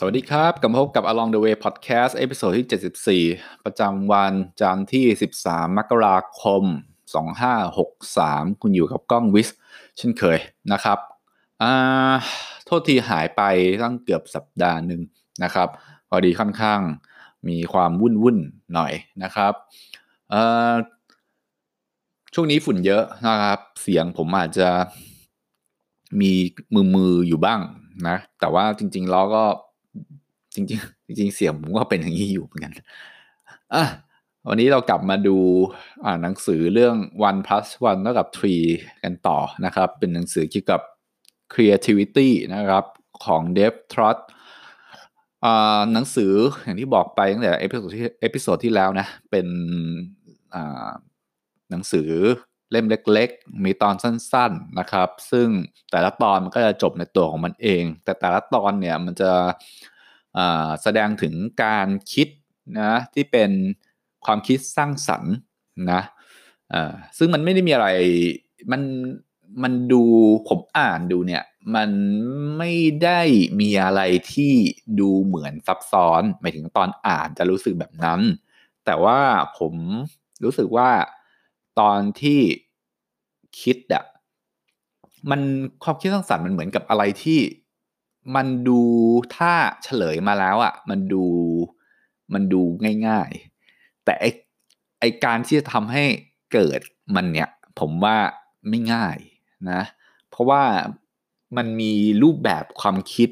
สวัสดีครับ กลับมาพบกับ Along the Way Podcast episode ที่ 74 ประจำวันจันทร์ที่ 13 มกราคม 2563 คุณอยู่กับกล้องวิสเช่นเคยนะครับอ่าโทษทีหายไปตั้งเกือบสัปดาห์หนึ่งนะครับพอดีค่อนข้างมีความวุ่นวุ่นหน่อยนะครับเอ่อช่วงนี้ฝุ่นเยอะนะครับ เสียงผมอาจจะมีมือมืออยู่บ้างนะ แต่ว่าจริงๆแล้วก็ จริงๆจริงๆเสียงผมก็เป็นอย่างนี้อยู่เหมือนกันอะวันนี้เรากลับมาดูอ่านหนังสือเรื่อง one plus one เท่ากับ three กันต่อนะครับ เป็นหนังสือเกี่ยวกับ creativity นะครับของ Dave Trott อ่าหนังสืออย่างที่บอกไปตั้งแต่ episode ที่ episode ที่แล้วนะ เป็นอ่าหนังสือเล่มเล็กๆ มีตอนสั้นๆนะครับ ซึ่งแต่ละตอนมันก็จะจบในตัวของมันเอง แต่แต่ละตอนเนี่ยมันจะ แสดงถึงการคิดนะที่เป็นความคิดสร้างสรรค์นะซึ่งมันไม่ได้มีอะไรมันมันดูผมอ่านดูเนี่ย มันไม่ได้มีอะไรที่ดูเหมือนซับซ้อนหมายถึงตอนอ่านจะรู้สึกแบบนั้น แต่ว่าผมรู้สึกว่าตอนที่คิดอะมันความคิดสร้างสรรค์มันเหมือนกับอะไรที่ มันดูถ้าเฉลยมาแล้วอะ่ะ มันดูมันดูง่ายๆ แต่ไอไอการที่จะทำให้เกิดมันเนี่ย ผมว่าไม่ง่ายนะ เพราะว่ามันมีรูปแบบความคิด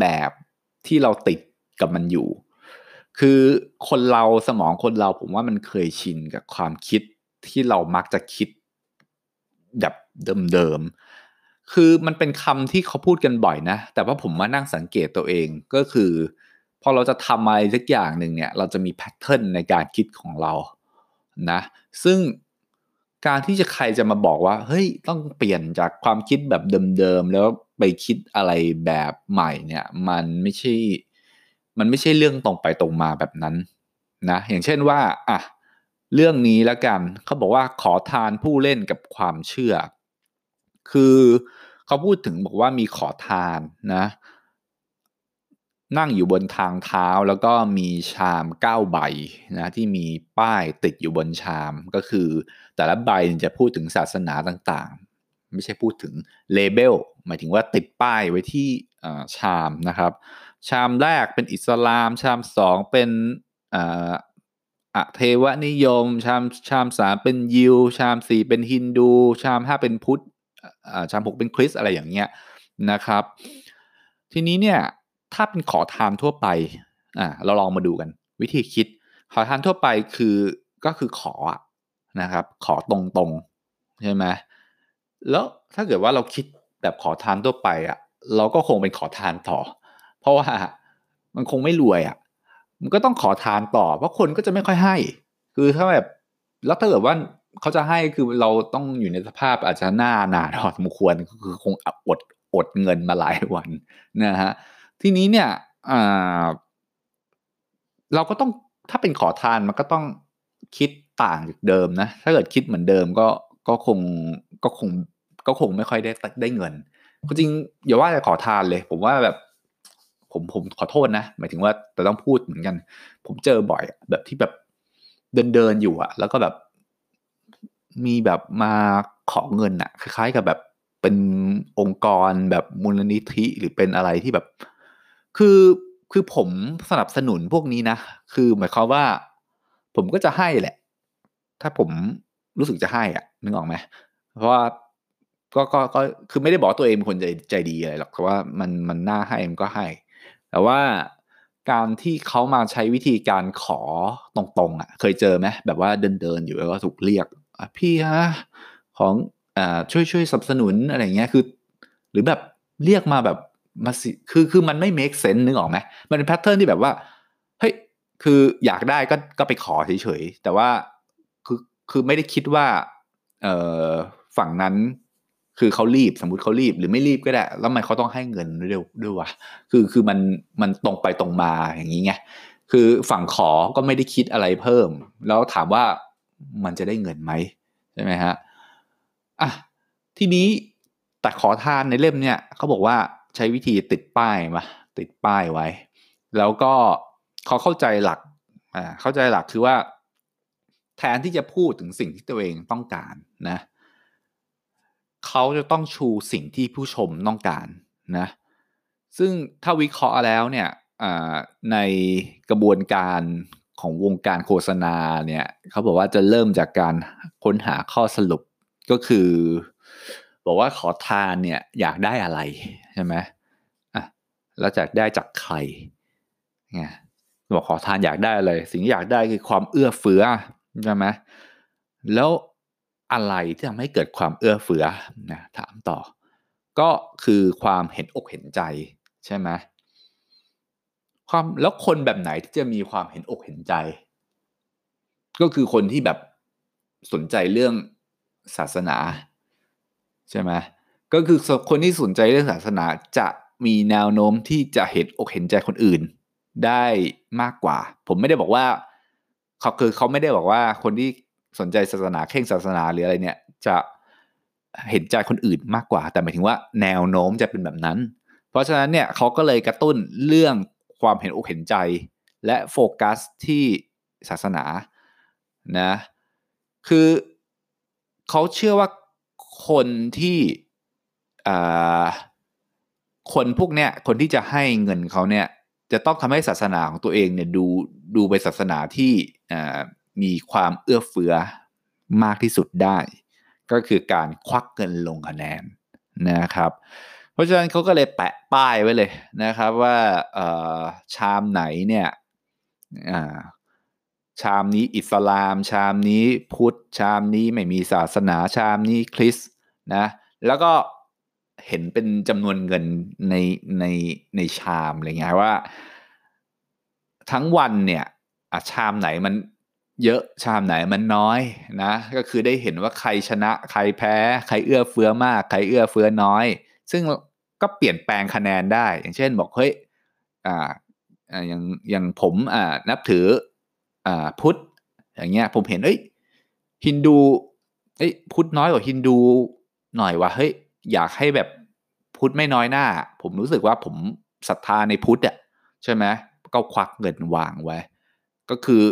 แบบที่เราติดกับมันอยู่ คือคนเราสมองคนเราผมว่ามันเคยชินกับความคิดที่เรามักจะคิดแบบเดิมๆ คือมันเป็นคำที่เขาพูดกันบ่อยนะ แต่ว่าผมมานั่งสังเกตตัวเองก็คือ พอเราจะทำอะไรสักอย่างหนึ่งเนี่ย เราจะมีแพทเทิร์นในการคิดของเรานะ ซึ่งการที่จะใครจะมาบอกว่า เฮ้ยต้องเปลี่ยนจากความคิดแบบเดิมๆแล้วไปคิดอะไรแบบใหม่เนี่ย มันไม่ใช่ มันไม่ใช่เรื่องตรงไปตรงมาแบบนั้นนะ อย่างเช่นว่าอะเรื่องนี้แล้วกันเขาบอกว่าขอทานผู้เล่นกับความเชื่อ คือ เขาพูดถึงบอกว่ามีขอทานนะนั่งอยู่บนทางเท้าแล้วก็มีชามเก้าใบนะที่มีป้ายติดอยู่บนชามก็คือ แต่ละใบจะพูดถึงศาสนาต่างๆ ไม่ใช่พูดถึงเลเบลหมายถึงว่าติดป้ายไว้ที่ชามนะครับ ชามแรกเป็นอิสลาม ชามสองเป็นอเทวนิยม ชามชามสามเป็นยิว ชามสี่เป็นฮินดู ชามห้าเป็นพุทธ ชามหกเป็นคริสอะไรอย่างเงี้ยนะครับ ทีนี้เนี่ยถ้าเป็นขอทานทั่วไปอ่าเราลองมาดูกัน วิธีคิด ขอทานทั่วไปคือก็คือขอนะครับ ขอตรงๆใช่ไหมแล้วถ้าเกิดว่าเราคิดแบบขอทานทั่วไปอะ เราก็คงเป็นขอทานต่อ เพราะว่ามันคงไม่รวยอะ มันก็ต้องขอทานต่อ เพราะคนก็จะไม่ค่อยให้ คือถ้าแบบแล้วถ้าเกิดว่า เขาจะให้คือเราต้องอยู่ในสภาพอาจจะหน้าหนาถอสมควรคือคงอดอดเงินมาหลายวันนะฮะทีนี้เนี่ยเราก็ต้องถ้าเป็นขอทานมันก็ต้องคิดต่างจากเดิมนะ ถ้าเกิดคิดเหมือนเดิมก็ก็คงก็คงก็คงไม่ค่อยได้ได้เงินจริงอย่าว่าแต่ขอทานเลย ผมว่าแบบผมผมขอโทษนะ หมายถึงว่าแต่ต้องพูดเหมือนกัน ผมเจอบ่อยแบบที่แบบเดินเดินอยู่อะแล้วก็แบบ มีแบบมาขอเงินอะคล้ายๆกับแบบเป็นองค์กรแบบมูลนิธิหรือเป็นอะไรที่แบบ คือคือผมสนับสนุนพวกนี้นะ คือหมายความว่า ผมก็จะให้แหละ ถ้าผมรู้สึกจะให้อะนึกออกไหมเพราะว่าก็ก็ก็คือไม่ได้บอกตัวเองเป็นคนใจใจดีอะไรหรอกแต่ว่ามันมันน่าให้มันก็ให้ แต่ว่าการที่เขามาใช้วิธีการขอตรงๆอะ เคยเจอไหมแบบว่าเดินๆอยู่แล้วก็ถูกเรียก พี่ฮะของอช่วยช่วยสนับสนุนอะไรเงี้ยคือ หรือแบบเรียกมาแบบมาสิคือคือมันไม่ make sense นึกออกไหมมันเป็นแพทเทิร์นที่แบบว่าเฮ้ยคืออยากได้ก็ก็ไปขอเฉยๆแต่ว่าคือคือไม่ได้คิดว่าเออฝั่งนั้นคือเขารีบสมมติเขารีบหรือไม่รีบก็ได้ แล้วมันเขาต้องให้เงินเร็วด้วยวะคือคือมันมันตรงไปตรงมาอย่างนี้ไงคือฝั่งขอก็ไม่ได้คิดอะไรเพิ่ม แล้วถามว่า มันจะได้เงินไหมใช่ไหมฮะอะทีนี้แต่ขอทานในเล่มเนี่ยเขาบอกว่าใช้วิธีติดป้ายมาติดป้ายไว้ แล้วก็เขาเข้าใจหลักอ่าเข้าใจหลักคือว่า แทนที่จะพูดถึงสิ่งที่ตัวเองต้องการนะเขาจะต้องชูสิ่งที่ผู้ชมต้องการนะซึ่งถ้าวิเคราะห์แล้วเนี่ยในกระบวนการ ของวงการโฆษณาเนี่ยเขาบอกว่าจะเริ่มจากการค้นหาข้อสรุปก็คือ บอกว่าขอทานเนี่ยอยากได้อะไรใช่ไหมอะแล้วจะได้จากใครไงบอกขอทานอยากได้อะไรสิ่งที่อยากได้คือความเอื้อเฟื้อใช่ไหมแล้วอะไรที่ทำให้เกิดความเอื้อเฟื้อนะถามต่อ ก็คือความเห็นอกเห็นใจใช่ไหม ความแล้วคนแบบไหนที่จะมีความเห็นอกเห็นใจ ก็คือคนที่แบบสนใจเรื่องศาสนา ใช่ไหมก็คือคนที่สนใจเรื่องศาสนาจะมีแนวโน้มที่จะเห็นอกเห็นใจคนอื่น ได้มากกว่า ผมไม่ได้บอกว่า เขาคือเขาไม่ได้บอกว่าคนที่สนใจศาสนาเข่งศาสนาหรืออะไรเนี่ย จะเห็นใจคนอื่นมากกว่า แต่หมายถึงว่าแนวโน้มจะเป็นแบบนั้น เพราะฉะนั้นเนี่ยเขาก็เลยกระตุ้นเรื่อง ความเห็นอกเห็นใจ และโฟกัสที่ศาสนานะคือเขาเชื่อว่าคนที่คนพวกเนี้ยคนที่จะให้เงินเขาเนี่ยจะต้องทำให้ศาสนาของตัวเองเนี่ยดูดูเป็นศาสนาที่มีความเอื้อเฟื้อมากที่สุดได้ ก็คือการควักเงินลงคะแนนนะครับ เพราะฉะนั้นเขาก็เลยแปะป้ายไว้เลยนะครับว่าชามไหนเนี่ยชามนี้อิสลาม ชามนี้พุทธ ชามนี้ไม่มีศาสนาชามนี้คริสต์นะแล้วก็เห็นเป็นจำนวนเงินในในในชามอะไรเงี้ยว่า ทั้งวันเนี่ยชามไหนมันเยอะชามไหนมันน้อยนะก็คือได้เห็นว่าใครชนะ ใครแพ้ ใครเอื้อเฟื้อมาก ใครเอื้อเฟื้อน้อย ซึ่ง ก็เปลี่ยนแปลงคะแนนได้ อย่างเช่นบอกเฮ้ยอ่าอย่างอย่างผมอ่านับถืออ่าพุทธอย่างเงี้ยผมเห็นเอ้ยฮินดูเอ้ยพุทธน้อยกว่าฮินดูหน่อยว่าเฮ้ยอยากให้แบบพุทธไม่น้อยหน้า ผมรู้สึกว่าผมศรัทธาในพุทธอะใช่ไหมก็ควักเงินวางไว้ ก็คือ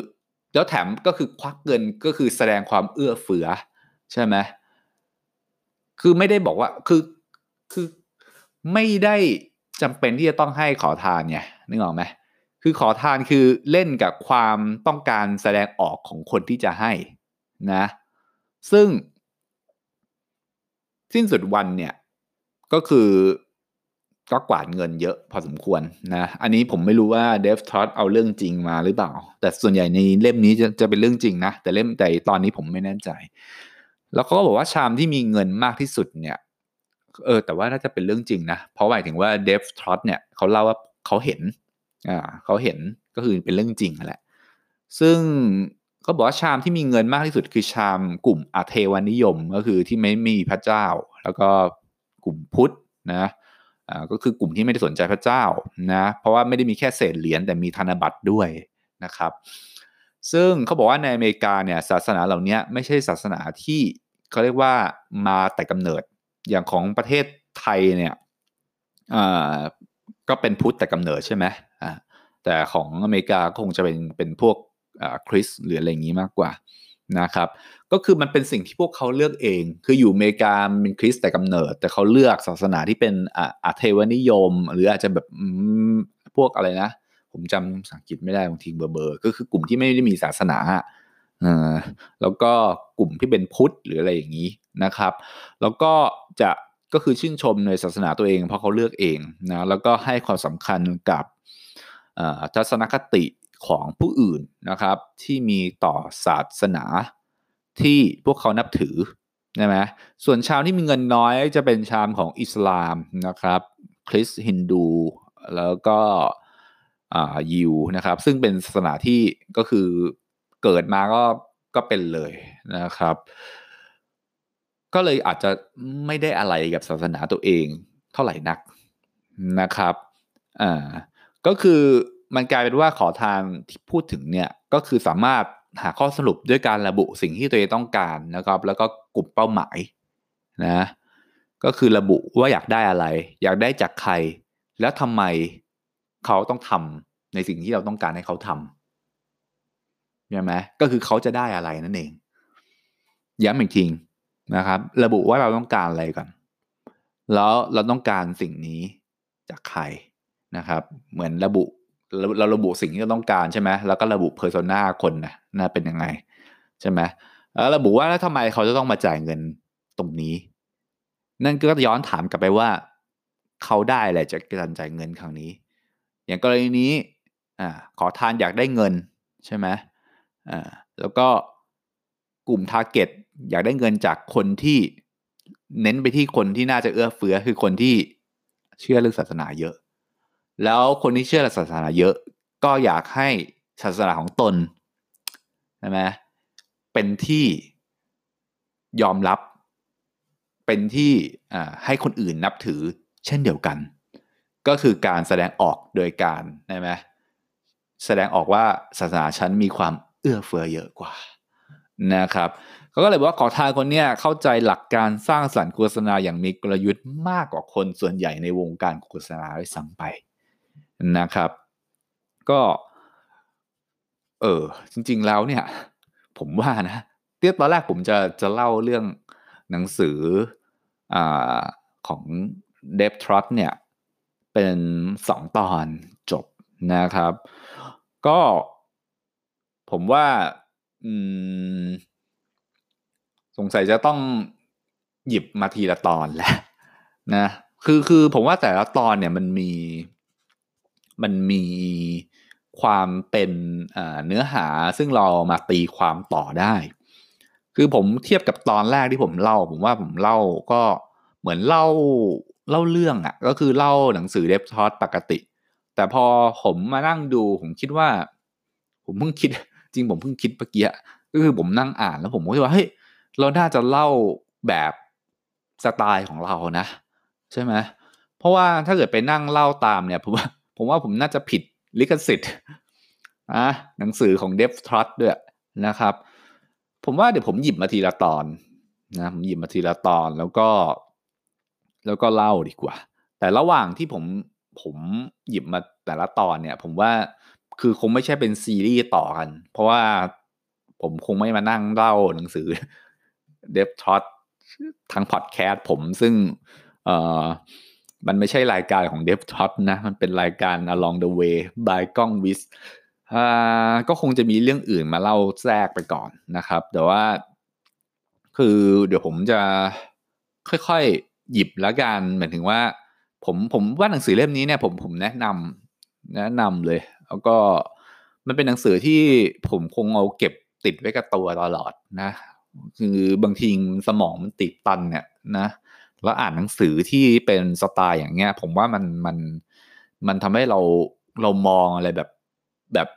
แล้วแถมก็คือควักเงินก็คือแสดงความเอื้อเฟื้อใช่ไหมคือไม่ได้บอกว่าคือคือ ไม่ได้จำเป็นที่จะต้องให้ขอทานไงนึกออกไหมคือขอทานคือเล่นกับความต้องการแสดงออกของคนที่จะให้นะ ซึ่ง สิ้นสุดวันเนี่ย ก็คือก็กวาดเงินเยอะพอสมควรนะ อันนี้ผมไม่รู้ว่าเดฟทอตเอาเรื่องจริงมาหรือเปล่า แต่ส่วนใหญ่ในเล่มนี้จะจะเป็นเรื่องจริงนะ แต่เล่มแต่ตอนนี้ผมไม่แน่ใจ แล้วเขาก็บอกว่าชามที่มีเงินมากที่สุดเนี่ย เออแต่ว่าน่าจะเป็นเรื่องจริงนะ เพราะหมายถึงว่าเดฟทรอตเนี่ยเขาเล่าว่าเขาเห็นอ่าเขาเห็นก็คือเป็นเรื่องจริงแหละ ซึ่งเขาบอกว่าชามที่มีเงินมากที่สุดคือชามกลุ่มอาเทวานิยมก็คือที่ไม่มีพระเจ้า แล้วก็กลุ่มพุทธนะอ่าก็คือกลุ่มที่ไม่ได้สนใจพระเจ้านะเพราะว่าไม่ได้มีแค่เศษเหรียญแต่มีธนบัตรด้วยนะครับ ซึ่งเขาบอกว่าในอเมริกาเนี่ยศาสนาเหล่านี้ไม่ใช่ศาสนาที่เขาเรียกว่ามาแต่กำเนิด อย่างของประเทศไทยเนี่ยก็เป็นพุทธแต่กำเนิดใช่ไหมแต่ของอเมริกาคงจะเป็นเป็นพวกคริสหรืออะไรอย่างนี้มากกว่านะครับก็คือมันเป็นสิ่งที่พวกเขาเลือกเอง คืออยู่อเมริกาเป็นคริสแต่กำเนิด แต่เขาเลือกศาสนาที่เป็นอาเทวนิยม หรืออาจจะแบบพวกอะไรนะ ผมจำสังกฤษไม่ได้บางทีเบอร์เบอร์ก็คือกลุ่มที่ไม่ได้มีศาสนา แล้วก็กลุ่มที่เป็นพุทธหรืออะไรอย่างนี้นะครับ แล้วก็จะก็คือชื่นชมในศาสนาตัวเอง เพราะเขาเลือกเองนะแล้วก็ให้ความสำคัญกับทัศนคติของผู้อื่นนะครับ ที่มีต่อศาสนาที่พวกเขานับถือใช่ไหมส่วนชาวที่มีเงินน้อยจะเป็นชามของอิสลามนะครับ คริสฮินดู แล้วก็ยิวนะครับ ซึ่งเป็นศาสนาที่ก็คือ เกิดมาก็ก็เป็นเลยนะครับ ก็เลยอาจจะไม่ได้อะไรกับศาสนาตัวเองเท่าไหร่นักนะครับอ่าก็คือมันกลายเป็นว่าขอทานที่พูดถึงเนี่ยก็คือสามารถหาข้อสรุปด้วยการระบุสิ่งที่ตัวเองต้องการนะครับ แล้วก็กลุ่มเป้าหมายนะก็คือระบุว่าอยากได้อะไร อยากได้จากใคร แล้วทำไมเขาต้องทำในสิ่งที่เราต้องการให้เขาทำ ใช่ไหมก็คือเขาจะได้อะไรนั่นเอง ย้ำอีกทีนะครับ ระบุว่าเราต้องการอะไรก่อน แล้วเราต้องการสิ่งนี้จากใครนะครับ เหมือนระบุเราระบุสิ่งที่เราต้องการใช่ไหมแล้วก็ระบุเพอร์โซนาคนนะน่าเป็นยังไงใช่ไหมแล้วระบุว่าแล้วทำไมเขาจะต้องมาจ่ายเงินตรงนี้ นั่นก็ย้อนถามกลับไปว่า เขาได้อะไรจากการจ่ายเงินครั้งนี้ อย่างกรณีนี้อ่าขอทานอยากได้เงินใช่ไหม อ่าแล้วก็กลุ่มทาร์เก็ตอยากได้เงินจากคนที่เน้นไปที่คนที่น่าจะเอื้อเฟื้อคือคนที่เชื่อเรื่องศาสนาเยอะ แล้วคนที่เชื่อศาสนาเยอะ ก็อยากให้ศาสนาของตนใช่ไหมเป็นที่ยอมรับ เป็นที่ให้คนอื่นนับถือเช่นเดียวกัน ก็คือการแสดงออกโดยการใช่ไหมแสดงออกว่าศาสนาฉันมีความ อื้อเฟื้อเยอะกว่านะครับเขาก็เลยบอกว่าขอทานคนเนี้ยเข้าใจหลักการสร้างสรรค์โฆษณาอย่างมีกลยุทธ์มากกว่าคนส่วนใหญ่ในวงการโฆษณาด้วยซ้ำไปนะครับ ก็ เออจริง ๆแล้วเนี่ย ผมว่านะเตี้ยตอนแรกผมจะจะเล่าเรื่องหนังสืออของเดฟทรัตเนี่ย เป็นสองตอนจบนะครับ ก็ ผมว่าอืมสงสัยจะต้องหยิบมาทีละตอนแหละนะ คือคือผมว่าแต่ละตอนเนี่ยมันมีมันมีความเป็นเนื้อหาซึ่งเรามาตีความต่อได้ คือผมเทียบกับตอนแรกที่ผมเล่า ผมว่าผมเล่าก็เหมือนเล่าเล่าเรื่องอะ่ะ ก็คือเล่าหนังสือเดฟทอสปกติ แต่พอผมมานั่งดูผมคิดว่า ผมเพิ่งคิด จริงผมเพิ่งคิดเมื่อกี้ก็คือผมนั่งอ่านแล้วผมก็คิดว่าเฮ้ยเราน่าจะเล่าแบบสไตล์ของเรานะ ใช่ไหมเพราะว่าถ้าเกิดไปนั่งเล่าตามเนี่ยผมว่าผมว่าผมน่าจะผิดลิขสิทธิ์อะหนังสือของเดฟทรัตด้วยนะครับ ผมว่าเดี๋ยวผมหยิบมาทีละตอนนะผมหยิบมาทีละตอนแล้วก็ แล้วก็เล่าดีกว่า แต่ระหว่างที่ผมผมหยิบมาแต่ละตอนเนี่ย ผมว่า คือคงไม่ใช่เป็นซีรีส์ต่อกัน เพราะว่าผมคงไม่มานั่งเล่าหนังสือเดฟทอตทั้งพอดแคสต์ผมซึ่งเอ่อมันไม่ใช่รายการของเดฟท็อตนะ มันเป็นรายการ along the way by ก้องวิสก็คงจะมีเรื่องอื่นมาเล่าแทรกไปก่อนนะครับ แต่ว่าคือเดี๋ยวผมจะค่อยๆหยิบแล้วกันหมายถึงว่า ผมผมว่าหนังสือเล่มนี้เนี่ยผมผมแนะนำแนะนำเลย แล้วก็มันเป็นหนังสือที่ผมคงเอาเก็บติดไว้กับตัวตลอดนะ คือบางทีสมองมันติดตันเนี่ยนะแล้วอ่านหนังสือที่เป็นสไตล์อย่างเงี้ย ผมว่ามันมันมันทำให้เราเรามองอะไรแบบแบบ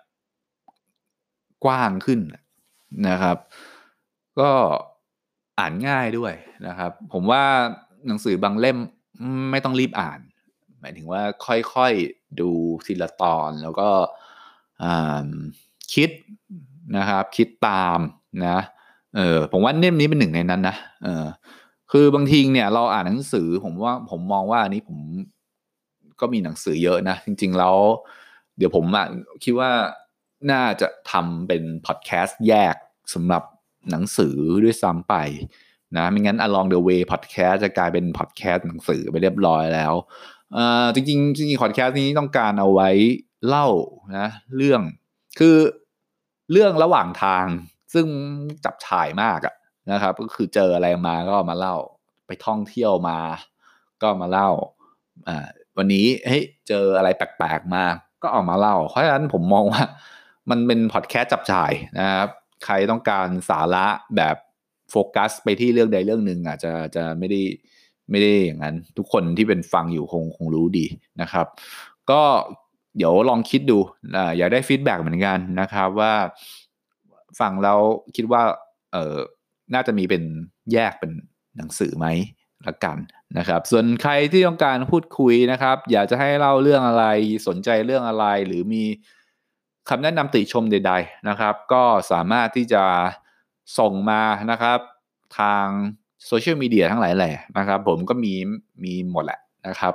กว้างขึ้นนะครับ ก็อ่านง่ายด้วยนะครับ ผมว่าหนังสือบางเล่มไม่ต้องรีบอ่าน หมายถึงว่าค่อยๆดูทีละตอนแล้วก็คิดนะครับ คิดตามนะเออผมว่าเล่มนี้เป็นหนึ่งในนั้นนะเออคือบางทีเนี่ยเราอ่านหนังสือผมว่าผมมองว่าอันนี้ผมก็มีหนังสือเยอะนะ จริง ๆ แล้ว เดี๋ยวผมอะคิดว่าน่าจะทำเป็นพอดแคสต์แยกสำหรับหนังสือด้วยซ้ำไปนะไม่งั้น along the way podcast จะกลายเป็นพอดแคสต์หนังสือไปเรียบร้อยแล้ว จริงๆจริงๆพอดแคสต์นี้ต้องการเอาไว้เล่านะเรื่องคือเรื่องระหว่างทางซึ่งจับฉ่ายมากอะนะครับ ก็คือเจออะไรมาก็มาเล่า ไปท่องเที่ยวมา ก็มาเล่าอ่าวันนี้เฮ้ยเจออะไรแปลกๆมา ก็ออกมาเล่า เพราะฉะนั้นผมมองว่า มันเป็นพอดแคสต์จับฉ่ายนะครับใครต้องการสาระแบบโฟกัสไปที่เรื่องใดเรื่องหนึ่งอาจจะจะไม่ได้ ไม่ได้อย่างนั้น ทุกคนที่เป็นฟังอยู่คงคงรู้ดีนะครับ ก็เดี๋ยวลองคิดดูอยากได้ feedback เหมือนกันนะครับว่าฟังแล้วคิดว่าเออน่าจะมีเป็นแยกเป็นหนังสือไหมละกันนะครับ ส่วนใครที่ต้องการพูดคุยนะครับ อยากจะให้เล่าเรื่องอะไรสนใจเรื่องอะไร หรือมีคำแนะนำติชมใด ๆนะครับ ก็สามารถที่จะส่งมานะครับ ทาง โซเชียลมีเดียทั้งหลายแหละนะครับ ผมก็มีมีหมดแหละนะครับ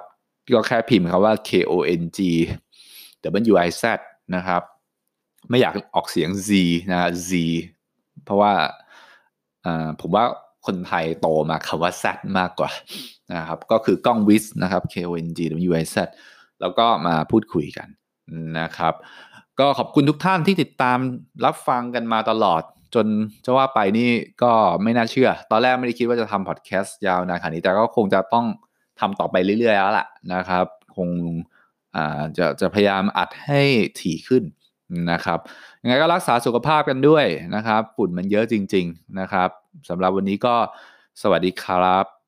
ก็แค่พิมพ์คำว่า K O N G W I Z นะครับ ไม่อยากออกเสียง Z นะ Z เพราะว่าผมว่าคนไทยโตมาคำว่า Z มากกว่านะครับ ก็คือกล้องวิสนะครับ K O N G W I Z แล้วก็มาพูดคุยกันนะครับ ก็ขอบคุณทุกท่านที่ติดตามรับฟังกันมาตลอด จนจะว่าไปนี่ก็ไม่น่าเชื่อ ตอนแรกไม่ได้คิดว่าจะทำพอดแคสต์ยาวนานขนาดนี้ แต่ก็คงจะต้องทำต่อไปเรื่อยๆแล้วล่ะนะครับ คงจะจะพยายามอัดให้ถี่ขึ้นนะครับยังไงก็รักษาสุขภาพกันด้วยนะครับ ฝุ่นมันเยอะจริง ๆนะครับสำหรับวันนี้ก็สวัสดีครับ